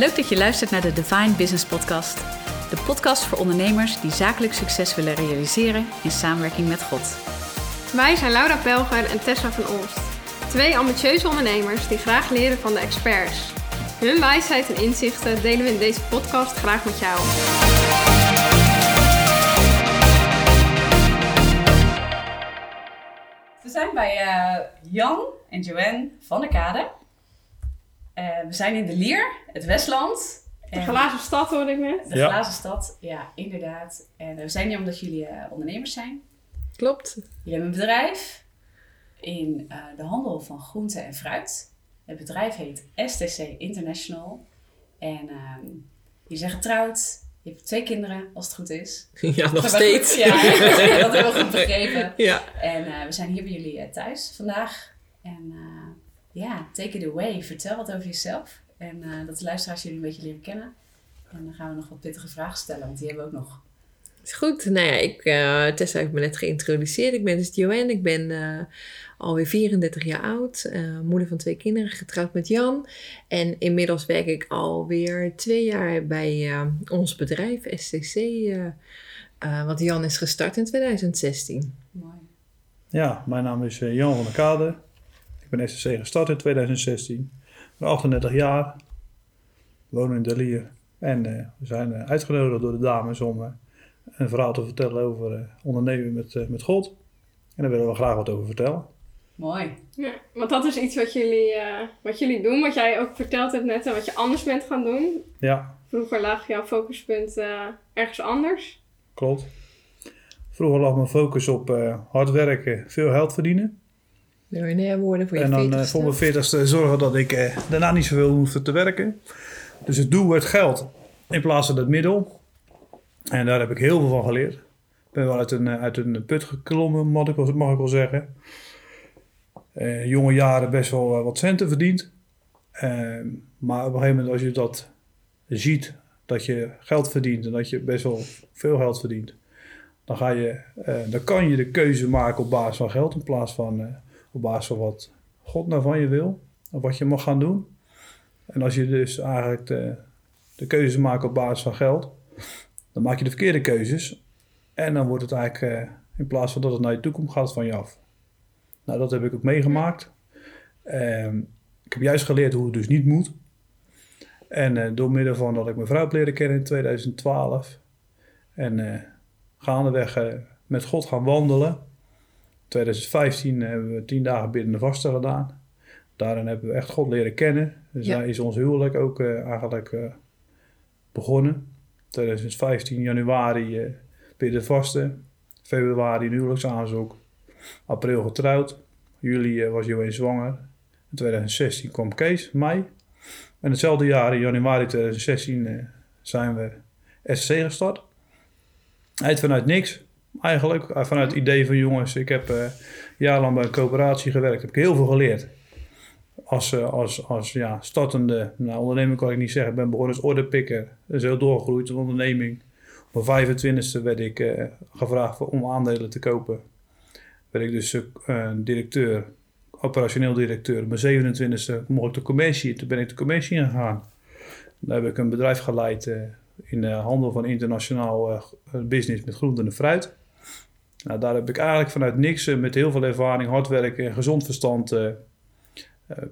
Leuk dat je luistert naar de Divine Business Podcast. De podcast voor ondernemers die zakelijk succes willen realiseren in samenwerking met God. Wij zijn Laura Pelger en Tessa van Olst. Twee ambitieuze ondernemers die graag leren van de experts. Hun wijsheid en inzichten delen we in deze podcast graag met jou. We zijn bij eh, Jan en Joanne van der Kade. Eh, we zijn in de Lier, het Westland. De En- glazen stad hoorde ik net. De Ja. glazen stad, ja, inderdaad. En eh, we zijn hier omdat jullie eh, ondernemers zijn. Klopt. Jullie hebben een bedrijf in eh, de handel van groente en fruit. Het bedrijf heet STC International. En ehm je bent getrouwd. Je hebt twee kinderen, als het goed is. Ja, nog steeds. goed, ja, dat hebben we goed begrepen. Ja. En eh, we zijn hier bij jullie thuis vandaag. En eh, ja, take it away. Vertel wat over jezelf. En eh, dat de luisteraars jullie een beetje leren kennen. En dan gaan we nog wat pittige vragen stellen, want die hebben we ook nog. Is goed. Nou ja, ik, eh, Tessa heeft me net geïntroduceerd. Ik ben dus Joanne. Ik ben eh, alweer 34 jaar oud. eh, moeder van twee kinderen, getrouwd met Jan. En inmiddels werk ik alweer twee jaar bij eh, ons bedrijf, SCC. eh eh, want Jan is gestart in 2016. Mooi. Ja, mijn naam is Jan van der Kade. Ik ben SSC gestart in 2016. Ik ben 38 jaar. Woon in Delier. En eh, we zijn eh, uitgenodigd door de dames om eh, een verhaal te vertellen over eh, ondernemen met, met God. En daar willen we graag wat over vertellen. Mooi. Ja, want dat is iets wat jullie, eh, wat jullie doen, wat jij ook verteld hebt net en wat je anders bent gaan doen. Ja, Vroeger lag jouw focuspunt ergens anders. klopt. Vroeger lag mijn focus op eh, hard werken, veel geld verdienen. Miljonair worden voor je En dan eh, 40ste. voor mijn veertigste zorgen dat ik eh, daarna niet zoveel hoefde te werken. Dus het doel werd geld in plaats van het middel. En daar heb ik heel veel van geleerd. Ik ben wel uit een, eh, uit een put geklommen, mag ik wel, mag ik wel zeggen. Eh, jonge jaren best wel eh, wat centen verdiend. Eh, maar op een gegeven moment als je dat ziet, dat je geld verdient en dat je best wel veel geld verdient. Dan, ga je, eh, dan kan je de keuze maken op basis van geld in plaats van... op basis van wat God nou van je wil. Of wat je mag gaan doen. En als je dus eigenlijk de, de keuzes maakt op basis van geld. Dan maak je de verkeerde keuzes. En dan wordt het eigenlijk, eh, in plaats van dat het naar je toe komt, gaat van je af. Nou, dat heb ik ook meegemaakt. Ehm, ik heb juist geleerd hoe het dus niet moet. En eh, door middel van dat ik mijn vrouw heb leren kennen in 2012. En eh gaandeweg met God gaan wandelen. 2015 hebben we tien dagen binnen de vasten gedaan. Daarin hebben we echt God leren kennen. Dus Ja. daar is ons huwelijk ook eh, eigenlijk eh, begonnen. 2015 januari eh binnen de vasten. Februari een huwelijksaanzoek. April getrouwd. Juli was Joël zwanger. In 2016 kwam Kees, mei. En hetzelfde jaar, in januari 2016, eh, zijn we SC gestart. Uit vanuit niks. Eigenlijk eh, vanuit het idee van jongens, ik heb eh jarenlang bij een coöperatie gewerkt. Heb ik heel veel geleerd. Als, eh, als, als ja, startende nou, ondernemer kan ik niet zeggen. Ik ben begonnen als orderpicker. Dat is heel doorgegroeid, een onderneming. Op mijn 25e werd ik gevraagd om aandelen te kopen. Werd ik dus directeur, operationeel directeur. Op mijn 27e mocht ik de commissie. Toen ben ik de commissie ingegaan. Daar heb ik een bedrijf geleid in de handel van internationaal business met groente en fruit. Nou, daar heb ik eigenlijk vanuit niks, eh, met heel veel ervaring, hard werken en gezond verstand, eh, eh,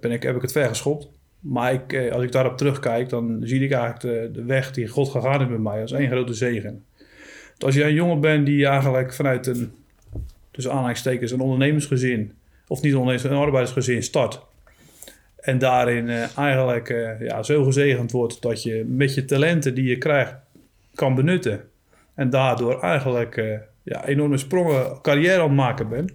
ben ik, heb ik het ver geschopt. Maar ik, als ik daarop terugkijk, dan zie ik eigenlijk de, de weg die God gegaan is met mij als één grote zegen. Als jij een jongen bent die eigenlijk vanuit een, tussen aanhalingstekens, een ondernemersgezin, of niet ondernemers, een arbeidersgezin start. En daarin eigenlijk ja, zo gezegend wordt dat je met je talenten die je krijgt kan benutten. En daardoor eigenlijk ja, enorme sprongen carrière aan het maken bent.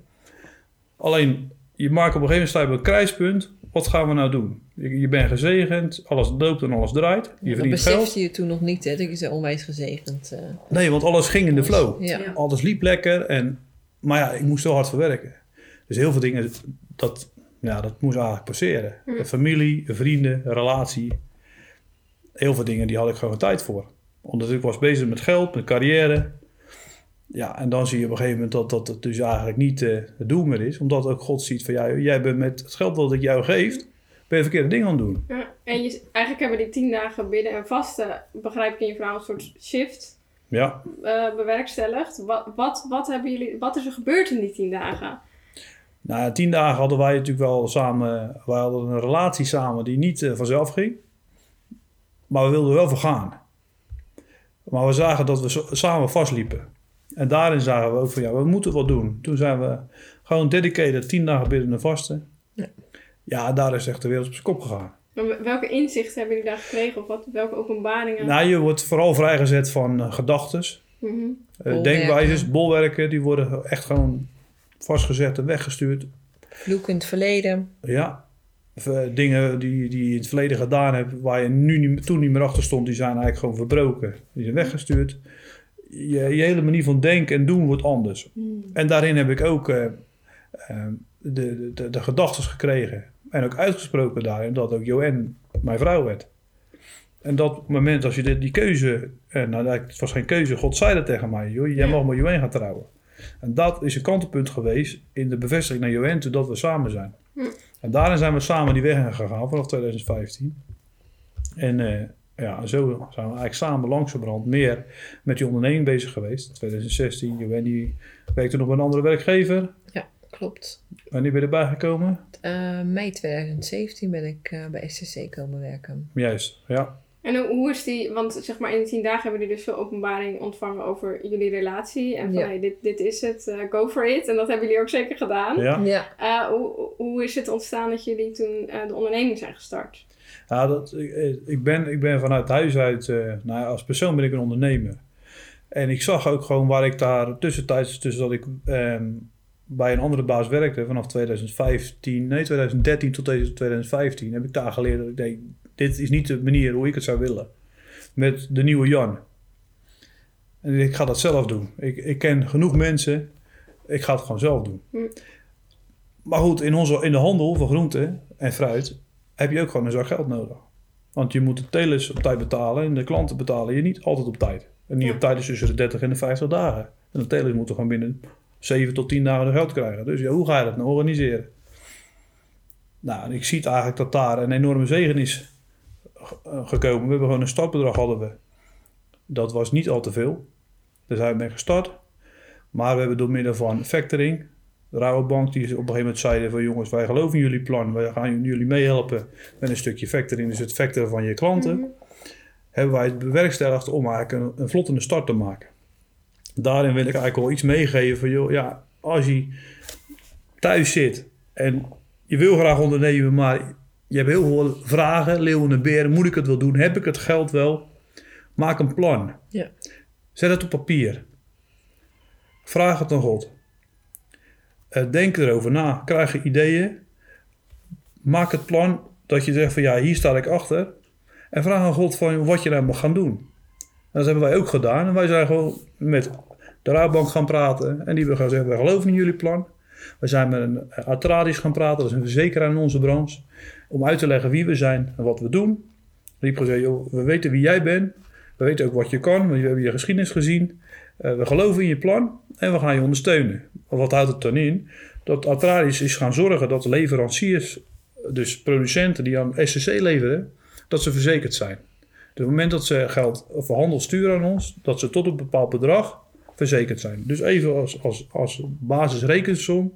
Alleen, je maakt op een gegeven moment sta je op een kruispunt. Wat gaan we nou doen? Je, je bent gezegend, alles loopt en alles draait. Je Ja, dat verdient geld. besefte je toen nog niet, hè? Dat je zo onwijs gezegend. eh, Nee, want alles ging in de flow. ja. Ja. Alles liep lekker. En, maar ja, ik moest wel hard voor werken. Dus heel veel dingen, dat, ja, dat moest eigenlijk passeren. De familie, de vrienden, de relatie. Heel veel dingen, die had ik gewoon tijd voor. Omdat ik was bezig met geld, met carrière. Ja, en dan zie je op een gegeven moment dat dat het dus eigenlijk niet eh, het doel meer is. Omdat ook God ziet van, ja, jij bent met het geld dat ik jou geef, ben je verkeerde dingen aan het doen. Ja, en je, eigenlijk hebben die tien dagen bidden en vasten, begrijp ik in je verhaal, een soort shift Ja, eh, bewerkstelligd. Wat, wat, wat, hebben jullie, wat is er gebeurd in die tien dagen? na tien dagen hadden wij natuurlijk wel samen, wij hadden een relatie samen die niet eh, vanzelf ging. Maar we wilden wel vergaan. Maar we zagen dat we samen vastliepen. En daarin zagen we ook van ja, we moeten wat doen. Toen zijn we gewoon dedicated tien dagen binnen en vasten. Ja. Ja, daar is echt de wereld op zijn kop gegaan. Maar Welke inzichten hebben jullie daar gekregen? Of wat, welke openbaringen? Nou, je wordt vooral vrijgezet van uh, gedachtes, Mhm. uh, Bolwerken. denkwijzes, bolwerken. Die worden echt gewoon vastgezet en weggestuurd. Vloek in het verleden. Ja, of, eh, dingen die, die je in het verleden gedaan hebt, waar je nu niet, toen niet meer achter stond, die zijn eigenlijk gewoon verbroken. Die zijn weggestuurd. Je, je hele manier van denken en doen wordt anders. Hmm. En daarin heb ik ook eh, eh, de, de, de, gedachten gekregen. En ook uitgesproken daarin dat ook Joanne mijn vrouw werd. En dat moment als je dit, die keuze, eh, nou het was geen keuze, God zei dat tegen mij, joh, jij Ja. mag met Joanne gaan trouwen. En dat is een kantelpunt geweest in de bevestiging naar Joanne toe dat we samen zijn. Hm. En daarin zijn we samen die weg gegaan vanaf 2015. En ja, zo zijn we eigenlijk samen langzamerhand meer met die onderneming bezig geweest. 2016, Joanne die werkte nog bij een andere werkgever. Klopt. Wanneer ben je erbij gekomen? Eh, mei 2017 ben ik eh, bij SCC komen werken. Juist, ja. En hoe, hoe is die, want zeg maar in die tien dagen hebben jullie dus veel openbaring ontvangen over jullie relatie. En van Ja. hey, dit, dit is het, eh, go for it. En dat hebben jullie ook zeker gedaan. ja. Ja. Eh, hoe, hoe is het ontstaan dat jullie toen eh, de onderneming zijn gestart? Ja, dat, ik, ik, ben, ik ben vanuit huis uit, eh, nou ja, als persoon ben ik een ondernemer. En ik zag ook gewoon waar ik daar tussentijds, tussen dat ik ehm, bij een andere baas werkte vanaf 2015, nee 2013 tot deze 2015, heb ik daar geleerd dat ik denk, dit is niet de manier hoe ik het zou willen. Met de nieuwe Jan. En ik ga dat zelf doen. Ik, ik ken genoeg mensen, ik ga het gewoon zelf doen. Hm. Maar goed, in, onze, in de handel van groenten en fruit heb je ook gewoon een zak geld nodig. Want je moet de telers op tijd betalen en de klanten betalen je niet altijd op tijd. En niet Ja. op tijd is tussen de 30 en de 50 dagen. En de telers moeten gewoon binnen 7 tot 10 dagen de geld krijgen. Dus ja, hoe ga je dat nou organiseren? Nou, ik zie het eigenlijk dat daar een enorme zegen is eh, gekomen. We hebben gewoon een startbedrag hadden we. Dat was niet al te veel. Daar zijn we mee gestart. Maar we hebben door middel van factoring, de Rabobank, die op een gegeven moment zeiden van jongens, wij geloven in jullie plan. Wij gaan jullie meehelpen met een stukje factoring. Dus het factoren van je klanten. Mhm. Hebben wij het bewerkstelligd om eigenlijk een, een vlottende start te maken. Daarin wil ik eigenlijk wel iets meegeven van joh, ja, als je thuis zit en je wil graag ondernemen, maar je hebt heel veel vragen, leeuwen en beren, moet ik het wel doen? Heb ik het geld wel? Maak een plan. Ja. Zet het op papier. Vraag het aan God. Eh, denk erover na. Krijg je ideeën. Maak het plan dat je zegt van ja, hier sta ik achter. En vraag aan God van wat je nou mag gaan doen. En dat hebben wij ook gedaan. En wij zijn gewoon met de Raadbank gaan praten. En die hebben gaan zeggen, wij geloven in jullie plan. We zijn met een eh, Atradisch gaan praten. Dat is een verzekeraar in onze branche. Om uit te leggen wie we zijn en wat we doen. Die hebben gezegd, we weten wie jij bent. We weten ook wat je kan. Want we hebben je geschiedenis gezien. Eh, we geloven in je plan. En we gaan je ondersteunen. Wat houdt het dan in? Dat Atradisch is gaan zorgen dat de leveranciers, dus producenten die aan SCC leveren, dat ze verzekerd zijn. Dus op het moment dat ze geld voor handel sturen aan ons, dat ze tot een bepaald bedrag verzekerd zijn. Dus even als, als, als basisrekensom.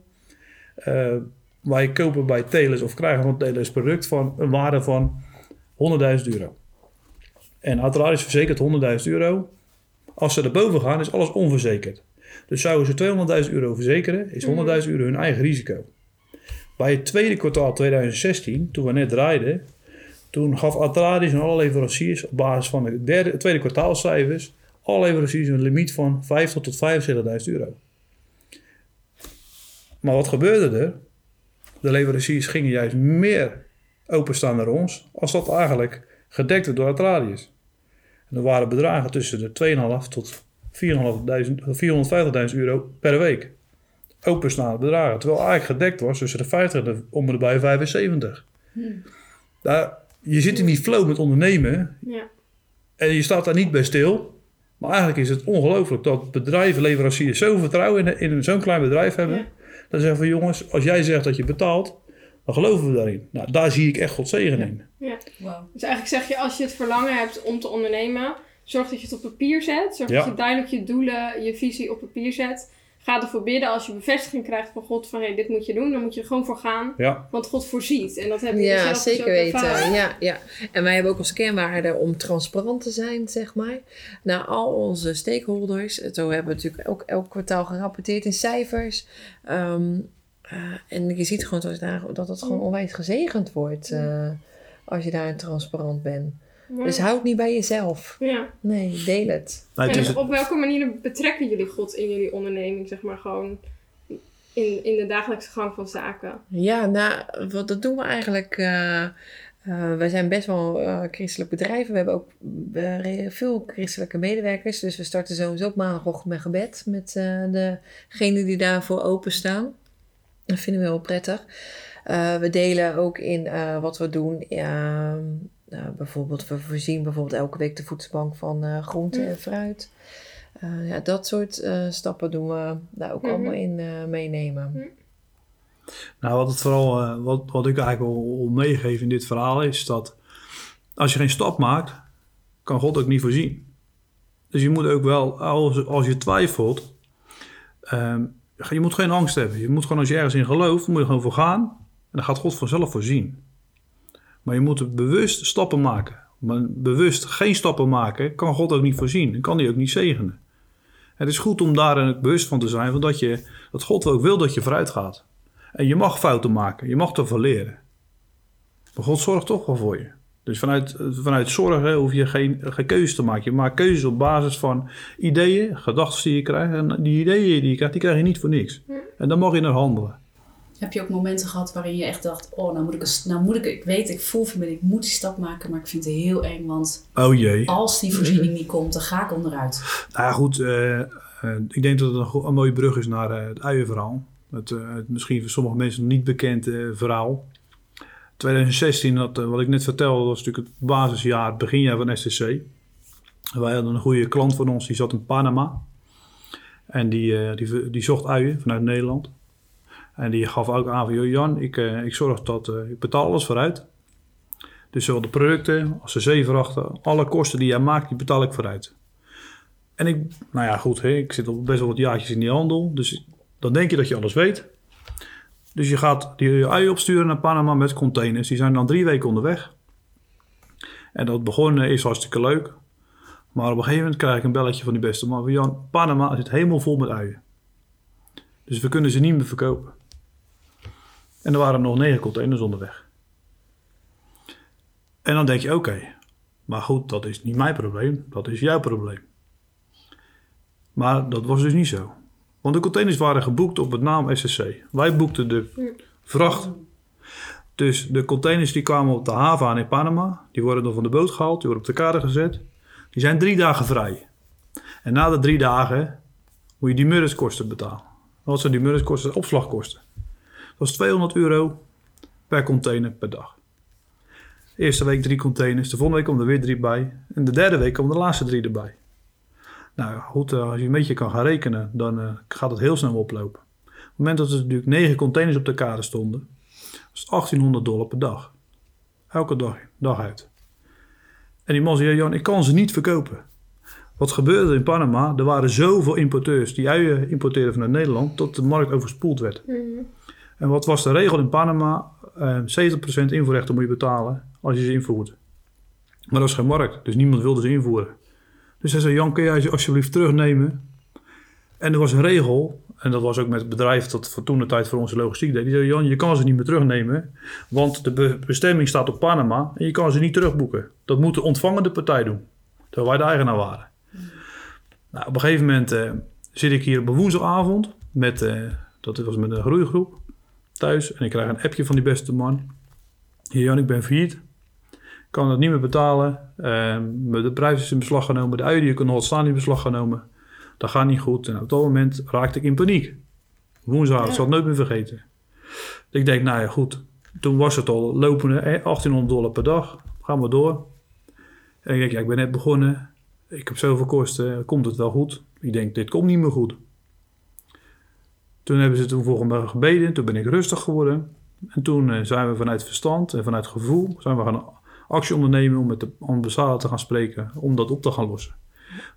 eh wij kopen bij telers of krijgen van telers product van een waarde van 100.000 euro. En Atradisch verzekert 100.000 euro. Als ze erboven gaan, is alles onverzekerd. Dus zouden ze 200.000 euro verzekeren, is 100.000 euro hun eigen risico. Bij het tweede kwartaal 2016, toen we net draaiden, toen gaf Atradisch en alle leveranciers op basis van de derde, tweede kwartaalcijfers, alle leveranciers een limiet van 50 tot 75.000 euro. Maar wat gebeurde er? De leveranciers gingen juist meer openstaan naar ons, als dat eigenlijk gedekt werd door Atradius. En er waren bedragen tussen de 2.500 tot 400.000 450.000 euro per week. Openstaande bedragen. Terwijl eigenlijk gedekt was tussen de 50 en de, om bij 75. Daar, je zit in die flow met ondernemen Ja. en je staat daar niet bij stil. Maar eigenlijk is het ongelooflijk dat bedrijven, leveranciers zo vertrouwen in, in zo'n klein bedrijf hebben. Ja. Dan zeggen van jongens, als jij zegt dat je betaalt, dan geloven we daarin. Nou, daar zie ik echt God zegen in. Wow. Dus eigenlijk zeg je, als je het verlangen hebt om te ondernemen, zorg dat je het op papier zet. Zorg Ja. dat je duidelijk je doelen, je visie op papier zet. Ga ervoor bidden als je bevestiging krijgt van God van hey, dit moet je doen. Dan moet je er gewoon voor gaan. Ja, Want God voorziet. En dat heb je Ja, zelf dus zeker ook weten. ervaren. Ja, ja. En wij hebben ook als kernwaarde om transparant te zijn, zeg maar. Naar al onze stakeholders. Zo hebben we natuurlijk ook elk kwartaal gerapporteerd in cijfers. Ehm, eh, en je ziet gewoon dat, daar, dat het gewoon onwijs gezegend wordt. eh, als je daarin transparant bent. Ja. Dus houd niet bij jezelf. Ja. Nee, deel het. nou, het En op welke manier betrekken jullie God in jullie onderneming, zeg maar gewoon in, in de dagelijkse gang van zaken? Ja, nou, wat, dat doen we eigenlijk. eh eh, wij zijn best wel eh christelijk bedrijf. We hebben ook veel christelijke medewerkers. Dus we starten sowieso op maandagochtend met gebed. Met eh, degenen die daarvoor openstaan. Dat vinden we heel prettig. Eh, we delen ook in eh, wat we doen. Ehm, nou, bijvoorbeeld, we voorzien bijvoorbeeld elke week de voedselbank van eh groente Mm. en fruit. Eh, ja, dat soort eh, stappen doen we daar ook Mhm. allemaal in eh, meenemen. nou, wat, het vooral, wat, wat ik eigenlijk wil, wil meegeven in dit verhaal is dat als je geen stap maakt, kan God ook niet voorzien. Dus je moet ook wel, als, als je twijfelt, ehm, je moet geen angst hebben. Je moet gewoon, als je ergens in gelooft, moet je gewoon voor gaan. En dan gaat God vanzelf voorzien. Maar je moet bewust stappen maken. Maar bewust geen stappen maken, kan God ook niet voorzien. En kan hij ook niet zegenen. Het is goed om daar bewust van te zijn, van dat, je, dat God ook wil dat je vooruit gaat. En je mag fouten maken, je mag ervan leren. Maar God zorgt toch wel voor je. Dus vanuit, vanuit zorgen hoef je geen, geen keuze te maken. Je maakt keuzes op basis van ideeën, gedachten die je krijgt. En die ideeën die je krijgt, die krijg je niet voor niks. En dan mag je naar handelen. Heb je ook momenten gehad waarin je echt dacht, oh, nou moet ik, nou moet ik, ik weet, ik voel van binnen, ik moet die stap maken, maar ik vind het heel eng, want Oh jee. als die voorziening niet komt, dan ga ik onderuit. Nou ja, goed. eh, eh, ik denk dat het een, mooie brug is naar eh, het uienverhaal. Het, het misschien voor sommige mensen nog niet bekend verhaal. 2016, dat, eh, wat ik net vertelde, was natuurlijk het basisjaar, het beginjaar van STC. Wij hadden een goede klant van ons, die zat in Panama. En die, eh, die, die zocht uien vanuit Nederland. En die gaf ook aan van, "Joh, Jan, ik, eh, ik zorg dat, ik betaal alles vooruit. Dus zowel de producten als de zeevrachten, alle kosten die jij maakt, die betaal ik vooruit. En ik, nou ja, goed, ik zit al best wel wat jaartjes in die handel. Dus dan denk je dat je alles weet. Dus je gaat die uien opsturen naar Panama met containers. Die zijn dan drie weken onderweg. En dat begon is hartstikke leuk. Maar op een gegeven moment krijg ik een belletje van die beste man. Van Panama zit helemaal vol met uien. Dus we kunnen ze niet meer verkopen. En er waren nog negen containers onderweg. En dan denk je, oké. maar goed, dat is niet mijn probleem. Dat is jouw probleem. Maar dat was dus niet zo. Want de containers waren geboekt op het naam SSC. Wij boekten de vracht. Dus de containers die kwamen op de haven aan in Panama. Die worden dan van de boot gehaald. Die worden op de kade gezet. Die zijn drie dagen vrij. En na de drie dagen moet je die murriskosten betalen. Wat zijn die murriskosten? Opslagkosten. Dat is 200 euro per container per dag. De eerste week drie containers. De volgende week komen er weer drie bij. En de derde week komen de laatste drie erbij. Nou goed, eh, als je een beetje kan gaan rekenen, dan eh, gaat het heel snel oplopen. Op het moment dat er natuurlijk negen containers op de kade stonden, was het 1800 dollar per dag. Elke dag, dag uit. En die man zei, ja, Jan, ik kan ze niet verkopen. Wat gebeurde in Panama? Er waren zoveel importeurs die uien importeerden vanuit Nederland, dat de markt overspoeld werd. En wat was de regel in Panama? Eh 70% invoerrechten moet je betalen als je ze invoert. Maar dat is geen markt, dus niemand wilde ze invoeren. Dus hij zei, Jan, kun jij ze alsjeblieft terugnemen? En er was een regel, en dat was ook met het bedrijf dat voor toen de tijd voor onze logistiek deed. Die zei, Jan, je kan ze niet meer terugnemen, want de be- bestemming staat op Panama en je kan ze niet terugboeken. Dat moet de ontvangende partij doen, terwijl wij de eigenaar waren. Nou, op een gegeven moment eh, zit ik hier op een woensdagavond, met, eh, dat was met een groeigroep, thuis. En ik krijg een appje van die beste man. Hier Jan, ik ben failliet. Kan het niet meer betalen. Ehm, de prijs is in beslag genomen. De uien die ik nog had staan in beslag genomen. Dat gaat niet goed. En op dat moment raakte ik in paniek. Woensdag, ik zal het nooit meer vergeten. Ik denk, nou ja, goed. Toen was het al lopende eh, 1800 dollar per dag. Gaan we door. En ik denk, ja, ik ben net begonnen. Ik heb zoveel kosten. Komt het wel goed? Ik denk, dit komt niet meer goed. Toen hebben ze toen me gebeden. Toen ben ik rustig geworden. En toen eh, zijn we vanuit verstand en vanuit gevoel zijn we gaan actie ondernemen om met de ambassade te gaan spreken, om dat op te gaan lossen.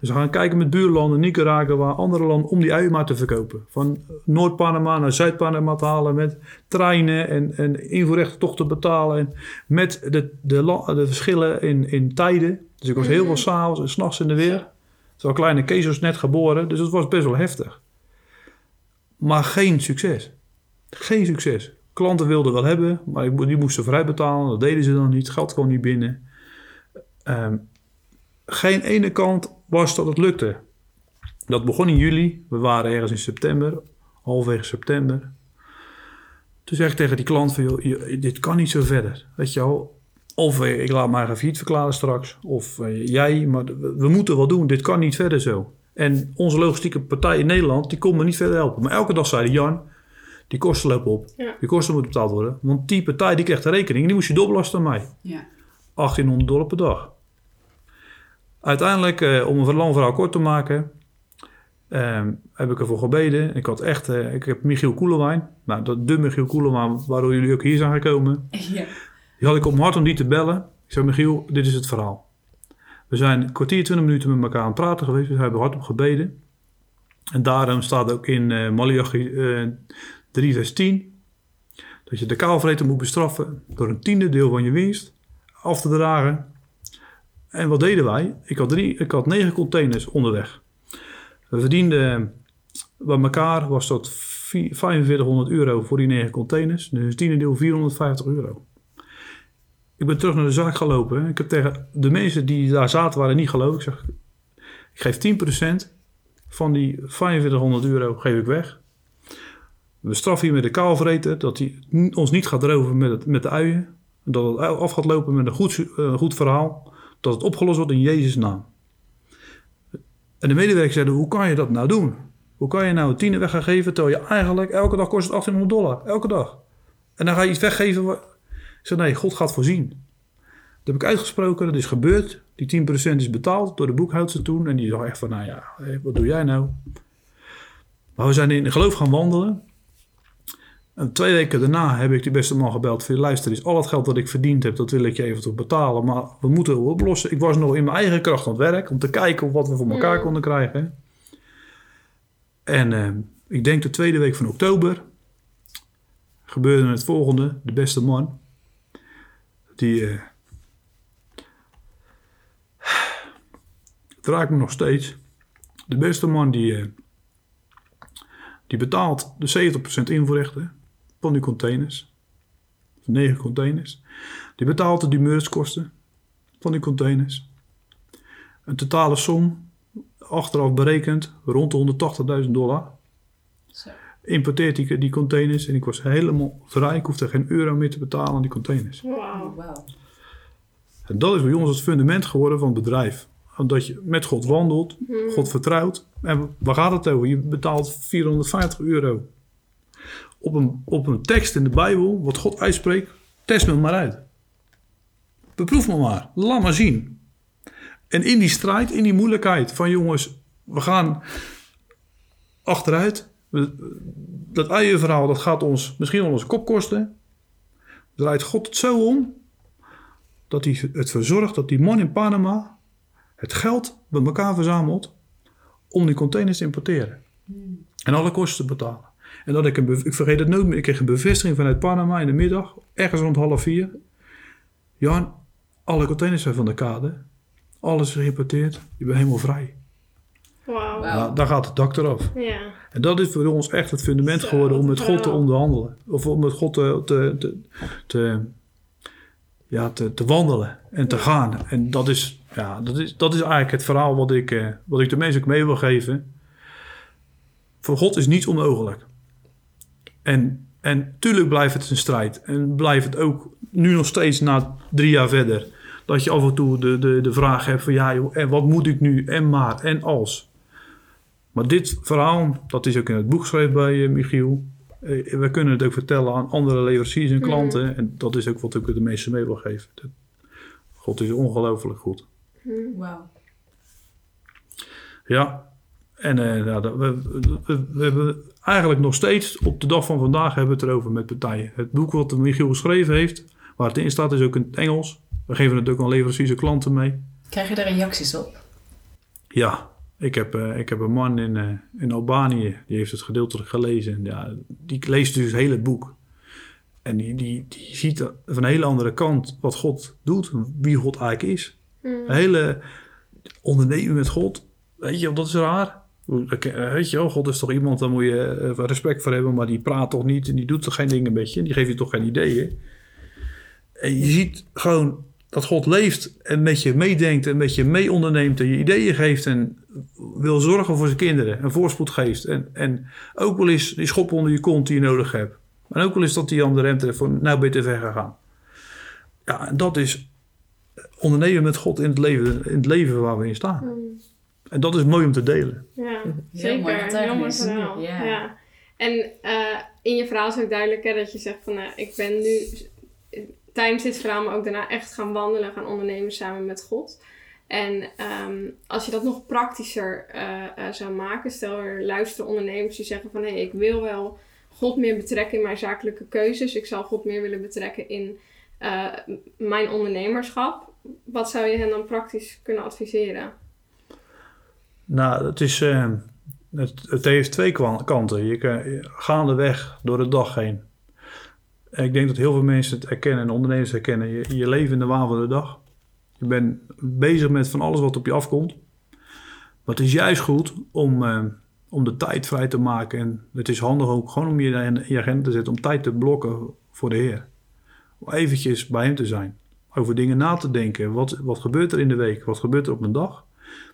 Dus we gaan kijken met buurlanden, Nicaragua, andere landen, om die uien maar te verkopen. Van Noord-Panama naar Zuid-Panama te halen met treinen en, en invoerrechten toch te betalen. En met de, de, de verschillen in, in tijden. Dus ik was heel veel s'avonds en s'nachts in de weer. Terwijl kleine Kees was net geboren, dus het was best wel heftig. Maar geen succes. Geen succes. Klanten wilden wel hebben, maar die moesten vrij betalen. Dat deden ze dan niet. Geld kwam niet binnen. Ehm, geen ene kant was dat het lukte. Dat begon in juli. We waren ergens in september. Halverwege september. Toen zeg ik tegen die klant van... Dit kan niet zo verder. Weet je wel. Of eh, ik laat gaan failliet verklaren straks. Of eh, jij. Maar we, moeten wat doen. Dit kan niet verder zo. En onze logistieke partij in Nederland... die kon me niet verder helpen. Maar elke dag zei Jan... Die kosten lopen op. Ja. Die kosten moeten betaald worden. Want die partij die krijgt de rekening. En die moest je dobbelasten aan mij. Ja. 1800 dollar per dag. Uiteindelijk, eh, om een lang verhaal kort te maken, ehm, heb ik ervoor gebeden. Ik had echt, eh, ik heb Michiel Koelewijn, nou dat de Michiel Koelewijn, waardoor jullie ook hier zijn gekomen. ja. Die had ik op mijn hart om die te bellen. Ik zei, Michiel, dit is het verhaal. We zijn een kwartier, twintig minuten met elkaar aan het praten geweest. We hebben hardop gebeden. En daarom staat ook in eh Malachi eh 3 vers 10... dat je de kaalvreter moet bestraffen door een tiende deel van je winst af te dragen. En wat deden wij? Ik had, drie, ik had negen containers onderweg. We verdienden bij elkaar was dat vi- 4500 euro voor die negen containers. Dus tiende deel 450 euro. Ik ben terug naar de zaak gelopen. Ik heb tegen de mensen die daar zaten waren niet geloofd. Ik zeg, ik geef 10% van die 4500 euro geef ik weg. We straffen hier met de kaalvreten dat hij ons niet gaat roven met, met de uien. Dat het af gaat lopen met een goed, eh, goed verhaal. Dat het opgelost wordt in Jezus' naam. En de medewerkers zeiden, hoe kan je dat nou doen? Hoe kan je nou een tiende weg gaan geven terwijl je eigenlijk elke dag kost het 1800 dollar. Elke dag. En dan ga je iets weggeven. Ik zei, nee, God gaat voorzien. Dat heb ik uitgesproken, dat is gebeurd. Die 10% is betaald door de boekhoudster toen. En die dacht echt van, nou ja, wat doe jij nou? Maar we zijn in geloof gaan wandelen. En twee weken daarna heb ik die beste man gebeld. Van, luister eens, al het geld dat ik verdiend heb, dat wil ik je eventueel betalen. Maar we moeten het oplossen. Ik was nog in mijn eigen kracht aan het werk. Om te kijken of wat we voor elkaar konden krijgen. En eh, ik denk de tweede week van oktober gebeurde het volgende. De beste man. Die... eh, het raakt me nog steeds. De beste man die, eh, die betaalt de 70% invoerrechten van die containers. Van 9 containers. Die betaalt de dumeurskosten van die containers. Een totale som, achteraf berekend, rond de 180.000 dollar. Zo. Importeert die, die containers en ik was helemaal vrij. Ik hoefde geen euro meer te betalen aan die containers. Wauw. Oh. En dat is bij ons het fundament geworden van het bedrijf. Omdat je met God wandelt, God vertrouwt. En waar gaat het over? Je betaalt 450 euro op een, op een tekst in de Bijbel, wat God uitspreekt. Test me maar uit. Beproef me maar. Laat maar zien. En in die strijd, in die moeilijkheid van jongens, we gaan achteruit. Dat uienverhaal, dat gaat ons misschien wel onze kop kosten. Draait God het zo om dat hij het verzorgt dat die man in Panama het geld bij elkaar verzamelt om die containers te importeren. En alle kosten te betalen. En dat ik, een ik vergeet het nooit meer, ik kreeg een bevestiging vanuit Panama in de middag, ergens rond half vier. Jan, alle containers zijn van de kade. Alles is geïmporteerd. Je bent helemaal vrij. Wauw. Wauw. Nou, daar gaat het dak eraf. Ja. En dat is voor ons echt het fundament Zo, geworden om met God te onderhandelen. Of om met God te, te, te, te- ja, te, te wandelen en te gaan. En dat is, ja, dat is, dat is eigenlijk het verhaal wat ik, eh, wat ik de mensen ook mee wil geven. Voor God is niets onmogelijk. En, en tuurlijk blijft het een strijd. En blijft het ook nu nog steeds na drie jaar verder. Dat je af en toe de, de, de vraag hebt van ja joh, en wat moet ik nu? En maar, en als. Maar dit verhaal, dat is ook in het boek geschreven bij eh, Michiel. Eh, we kunnen het ook vertellen aan andere leveranciers en klanten. En dat is ook wat ik de mensen mee wil geven. Dat- God is ongelooflijk goed. Wauw. Ja, En eh, nou, we, we, we hebben eigenlijk nog steeds, op de dag van vandaag, hebben we het erover met partijen. Het boek wat Michiel geschreven heeft, waar het in staat, is ook in het Engels. We geven het ook aan leveranciers en klanten mee. Krijg je daar reacties op? Ja, ik heb, eh, ik heb een man in, eh, in Albanië, die heeft het gedeeltelijk gelezen. En ja, die leest dus het hele boek. En die, die, die ziet van een hele andere kant wat God doet, wie God eigenlijk is. Mm. Een hele ondernemen met God, weet je, dat is raar. Weet je wel, God is toch iemand, daar moet je eh, respect voor hebben, maar die praat toch niet en die doet toch geen dingen met je, die geeft je toch geen ideeën. En je ziet gewoon dat God leeft en met je meedenkt en met je mee onderneemt en je ideeën geeft en wil zorgen voor zijn kinderen en voorspoed geeft. En, en ook wel eens die schop onder je kont die je nodig hebt. En ook wel eens dat die aan de rem treft van nou ben je ver gegaan. Ja, dat is ondernemen met God in het leven, in het leven waar we in staan. Mm. En dat is mooi om te delen. Ja, Heel mooi zeker. Heel mooi verhaal. Ja. Ja. En eh, in je verhaal is ook duidelijk hè, dat je zegt van... nou, ik ben nu eh, tijdens dit verhaal, maar ook daarna echt gaan wandelen, gaan ondernemen samen met God. En ehm, als je dat nog praktischer eh, eh, zou maken, stel er luisteren ondernemers die zeggen van hé, ik wil wel God meer betrekken in mijn zakelijke keuzes. Ik zou God meer willen betrekken in eh, mijn ondernemerschap. Wat zou je hen dan praktisch kunnen adviseren? Nou, het, is, eh, het, heeft twee kanten. Je kan gaandeweg door de dag heen. En ik denk dat heel veel mensen het herkennen en ondernemers herkennen. Je, je leeft in de waan van de dag. Je bent bezig met van alles wat op je afkomt. Maar het is juist goed om, eh, om de tijd vrij te maken. En het is handig ook gewoon om je in je agenda te zetten. Om tijd te blokken voor de Heer. Om eventjes bij hem te zijn. Over dingen na te denken. Wat, wat gebeurt er in de week? Wat gebeurt er op een dag?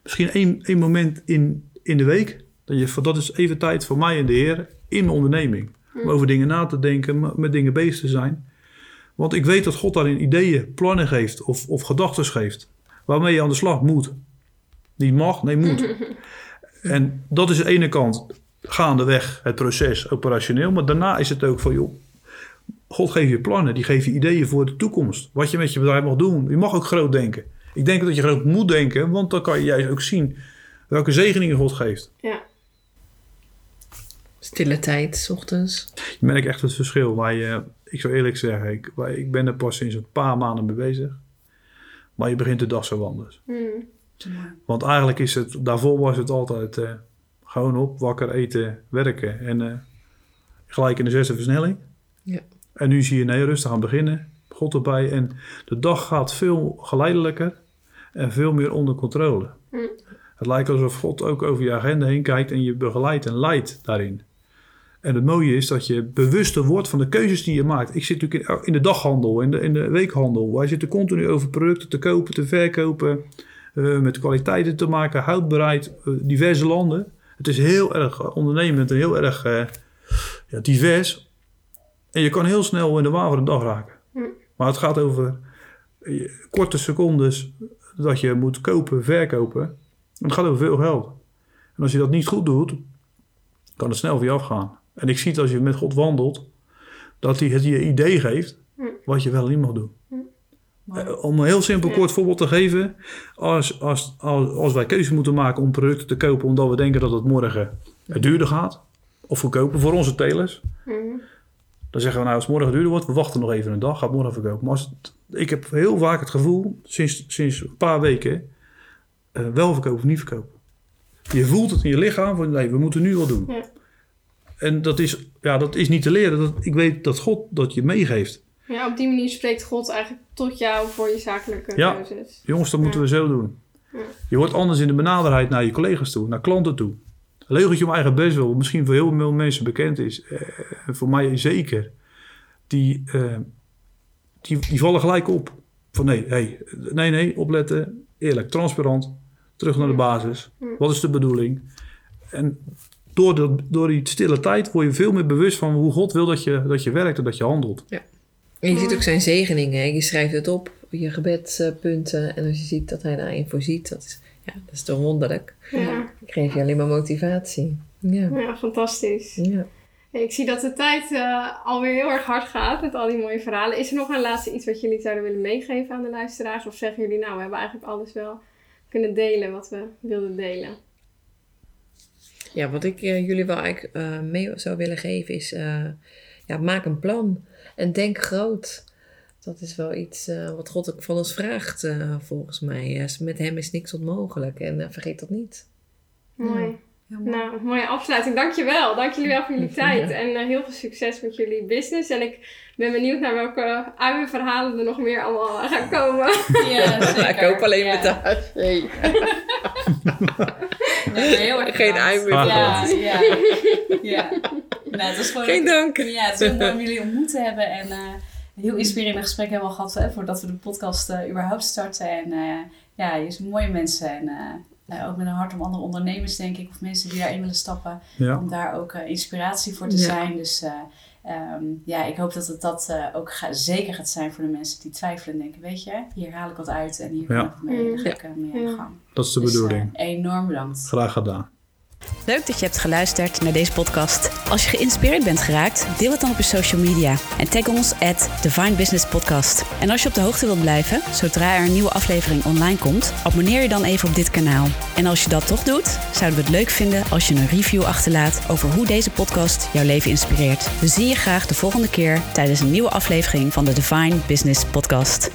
Misschien één, één moment in, in de week. Dat, je, dat is even tijd voor mij en de Heer in mijn onderneming. Om over dingen na te denken, met dingen bezig te zijn. Want ik weet dat God daarin ideeën, plannen geeft of, of gedachten geeft. Waarmee je aan de slag moet. Niet mag, nee moet. en dat is de ene kant gaandeweg het proces operationeel. Maar daarna is het ook van, joh, God geeft je plannen. Die geeft je ideeën voor de toekomst. Wat je met je bedrijf mag doen. Je mag ook groot denken. Ik denk dat je groot moet denken. Want dan kan je juist ook zien welke zegeningen God geeft. Ja. Stille tijd, 's ochtends. Je merkt echt het verschil. Waar je, ik zou eerlijk zeggen, ik, waar- ik ben er pas sinds een paar maanden mee bezig. Maar je begint de dag zo anders. Mm. Mooi. Want eigenlijk is het, daarvoor was het altijd eh, gewoon op, wakker, eten, werken. En eh, gelijk in de zesde versnelling. Ja. En nu zie je, nee, rustig aan beginnen. God erbij. En de dag gaat veel geleidelijker en veel meer onder controle. Mm. Het lijkt alsof God ook over je agenda heen kijkt en je begeleidt en leidt daarin. En het mooie is dat je bewuster wordt van de keuzes die je maakt. Ik zit natuurlijk in, de daghandel, in de, in de weekhandel. Wij zitten continu over producten te kopen, te verkopen. eh, met kwaliteiten te maken, houdbaarheid, eh, diverse landen. Het is heel erg ondernemend en heel erg eh, ja, divers. En je kan heel snel in de waan van de dag raken. Hm. Maar het gaat over korte secondes dat je moet kopen, verkopen. En het gaat over veel geld. En als je dat niet goed doet, kan het snel voor je afgaan. En ik zie het als je met God wandelt, dat hij het je idee geeft Hm. wat je wel niet mag doen. Mooi. Eh, Om een heel simpel kort voorbeeld te geven. Als, als, als, als wij keuze moeten maken om producten te kopen omdat we denken dat het morgen eh, duurder gaat. Of goedkoper voor onze telers. Mm. Dan zeggen we nou als het morgen duurder wordt, we wachten nog even een dag, gaat morgen verkopen. Maar als het, ik heb heel vaak het gevoel, sinds, sinds een paar weken, eh, wel verkopen of niet verkopen. Je voelt het in je lichaam van nee, we moeten nu wat doen. Ja. En dat is, ja, dat is niet te leren. Dat, ik weet dat God dat je meegeeft. Ja, op die manier spreekt God eigenlijk tot jou voor je zakelijke Ja. keuzes. Jongens, dat moeten we zo doen. Ja. Je wordt anders in de benaderheid naar je collega's toe, naar klanten toe. Leugentje om eigen best wel, misschien voor heel veel mensen bekend is. eh, voor mij zeker. Die, eh, die, die vallen gelijk op. Van nee, hey, nee, nee, opletten. Eerlijk, transparant. Terug naar de basis. Ja. Wat is de bedoeling? En door, de, door die stille tijd word je veel meer bewust van hoe God wil dat je, dat je werkt en dat je handelt. En je ziet ook zijn zegeningen. hè. Je schrijft het op, je gebedspunten. En als je ziet dat hij daarin voorziet, dat is, ja, dat is toch wonderlijk. Ja, Dan krijg je alleen maar motivatie. Ja. ja fantastisch. ja. Hey, ik zie dat de tijd eh, alweer heel erg hard gaat met al die mooie verhalen. Is er nog een laatste iets wat jullie zouden willen meegeven aan de luisteraars? Of zeggen jullie nou, we hebben eigenlijk alles wel kunnen delen wat we wilden delen? Ja, wat ik eh, jullie wel eigenlijk eh, mee zou willen geven is... eh, ja, maak een plan. En denk groot. Dat is wel iets eh, wat God ook van ons vraagt, eh, volgens mij. Eh, met hem is niks onmogelijk. En eh, vergeet dat niet. Mooi. Heel mooi. Nou, mooie afsluiting. Dankjewel. Dank jullie wel voor jullie tijd. En eh, heel veel succes met jullie business. En ik ben benieuwd naar welke uienverhalen er nog meer allemaal gaan komen. Ja, zeker. ik hoop alleen ja. met thuis. Nee. Ja, heel erg Geen ui meer Ja, ja. ja. Nou, het is gewoon Geen dank. Ja, het is heel mooi om jullie ontmoet te hebben. En eh, heel inspirerende gesprek hebben we al gehad hè, voordat we de podcast eh, überhaupt starten. En eh, ja, je zijn mooie mensen. En eh, ook met een hart om andere ondernemers, denk ik. Of mensen die daarin willen stappen. Ja. Om daar ook eh, inspiratie voor te Ja. zijn. Dus eh, ehm, ja, ik hoop dat het dat eh, ook ga- zeker gaat zijn voor de mensen die twijfelen. En denken, weet je, hier haal ik wat uit. En hier Ja. kan ik mee, daar ga ik mee aan de gang. Dat is de Dus, bedoeling. enorm bedankt. Graag gedaan. Leuk dat je hebt geluisterd naar deze podcast. Als je geïnspireerd bent geraakt, deel het dan op je social media. En tag ons at Divine Business Podcast. En als je op de hoogte wilt blijven, zodra er een nieuwe aflevering online komt, abonneer je dan even op dit kanaal. En als je dat toch doet, zouden we het leuk vinden als je een review achterlaat over hoe deze podcast jouw leven inspireert. We zien je graag de volgende keer tijdens een nieuwe aflevering van de Divine Business Podcast.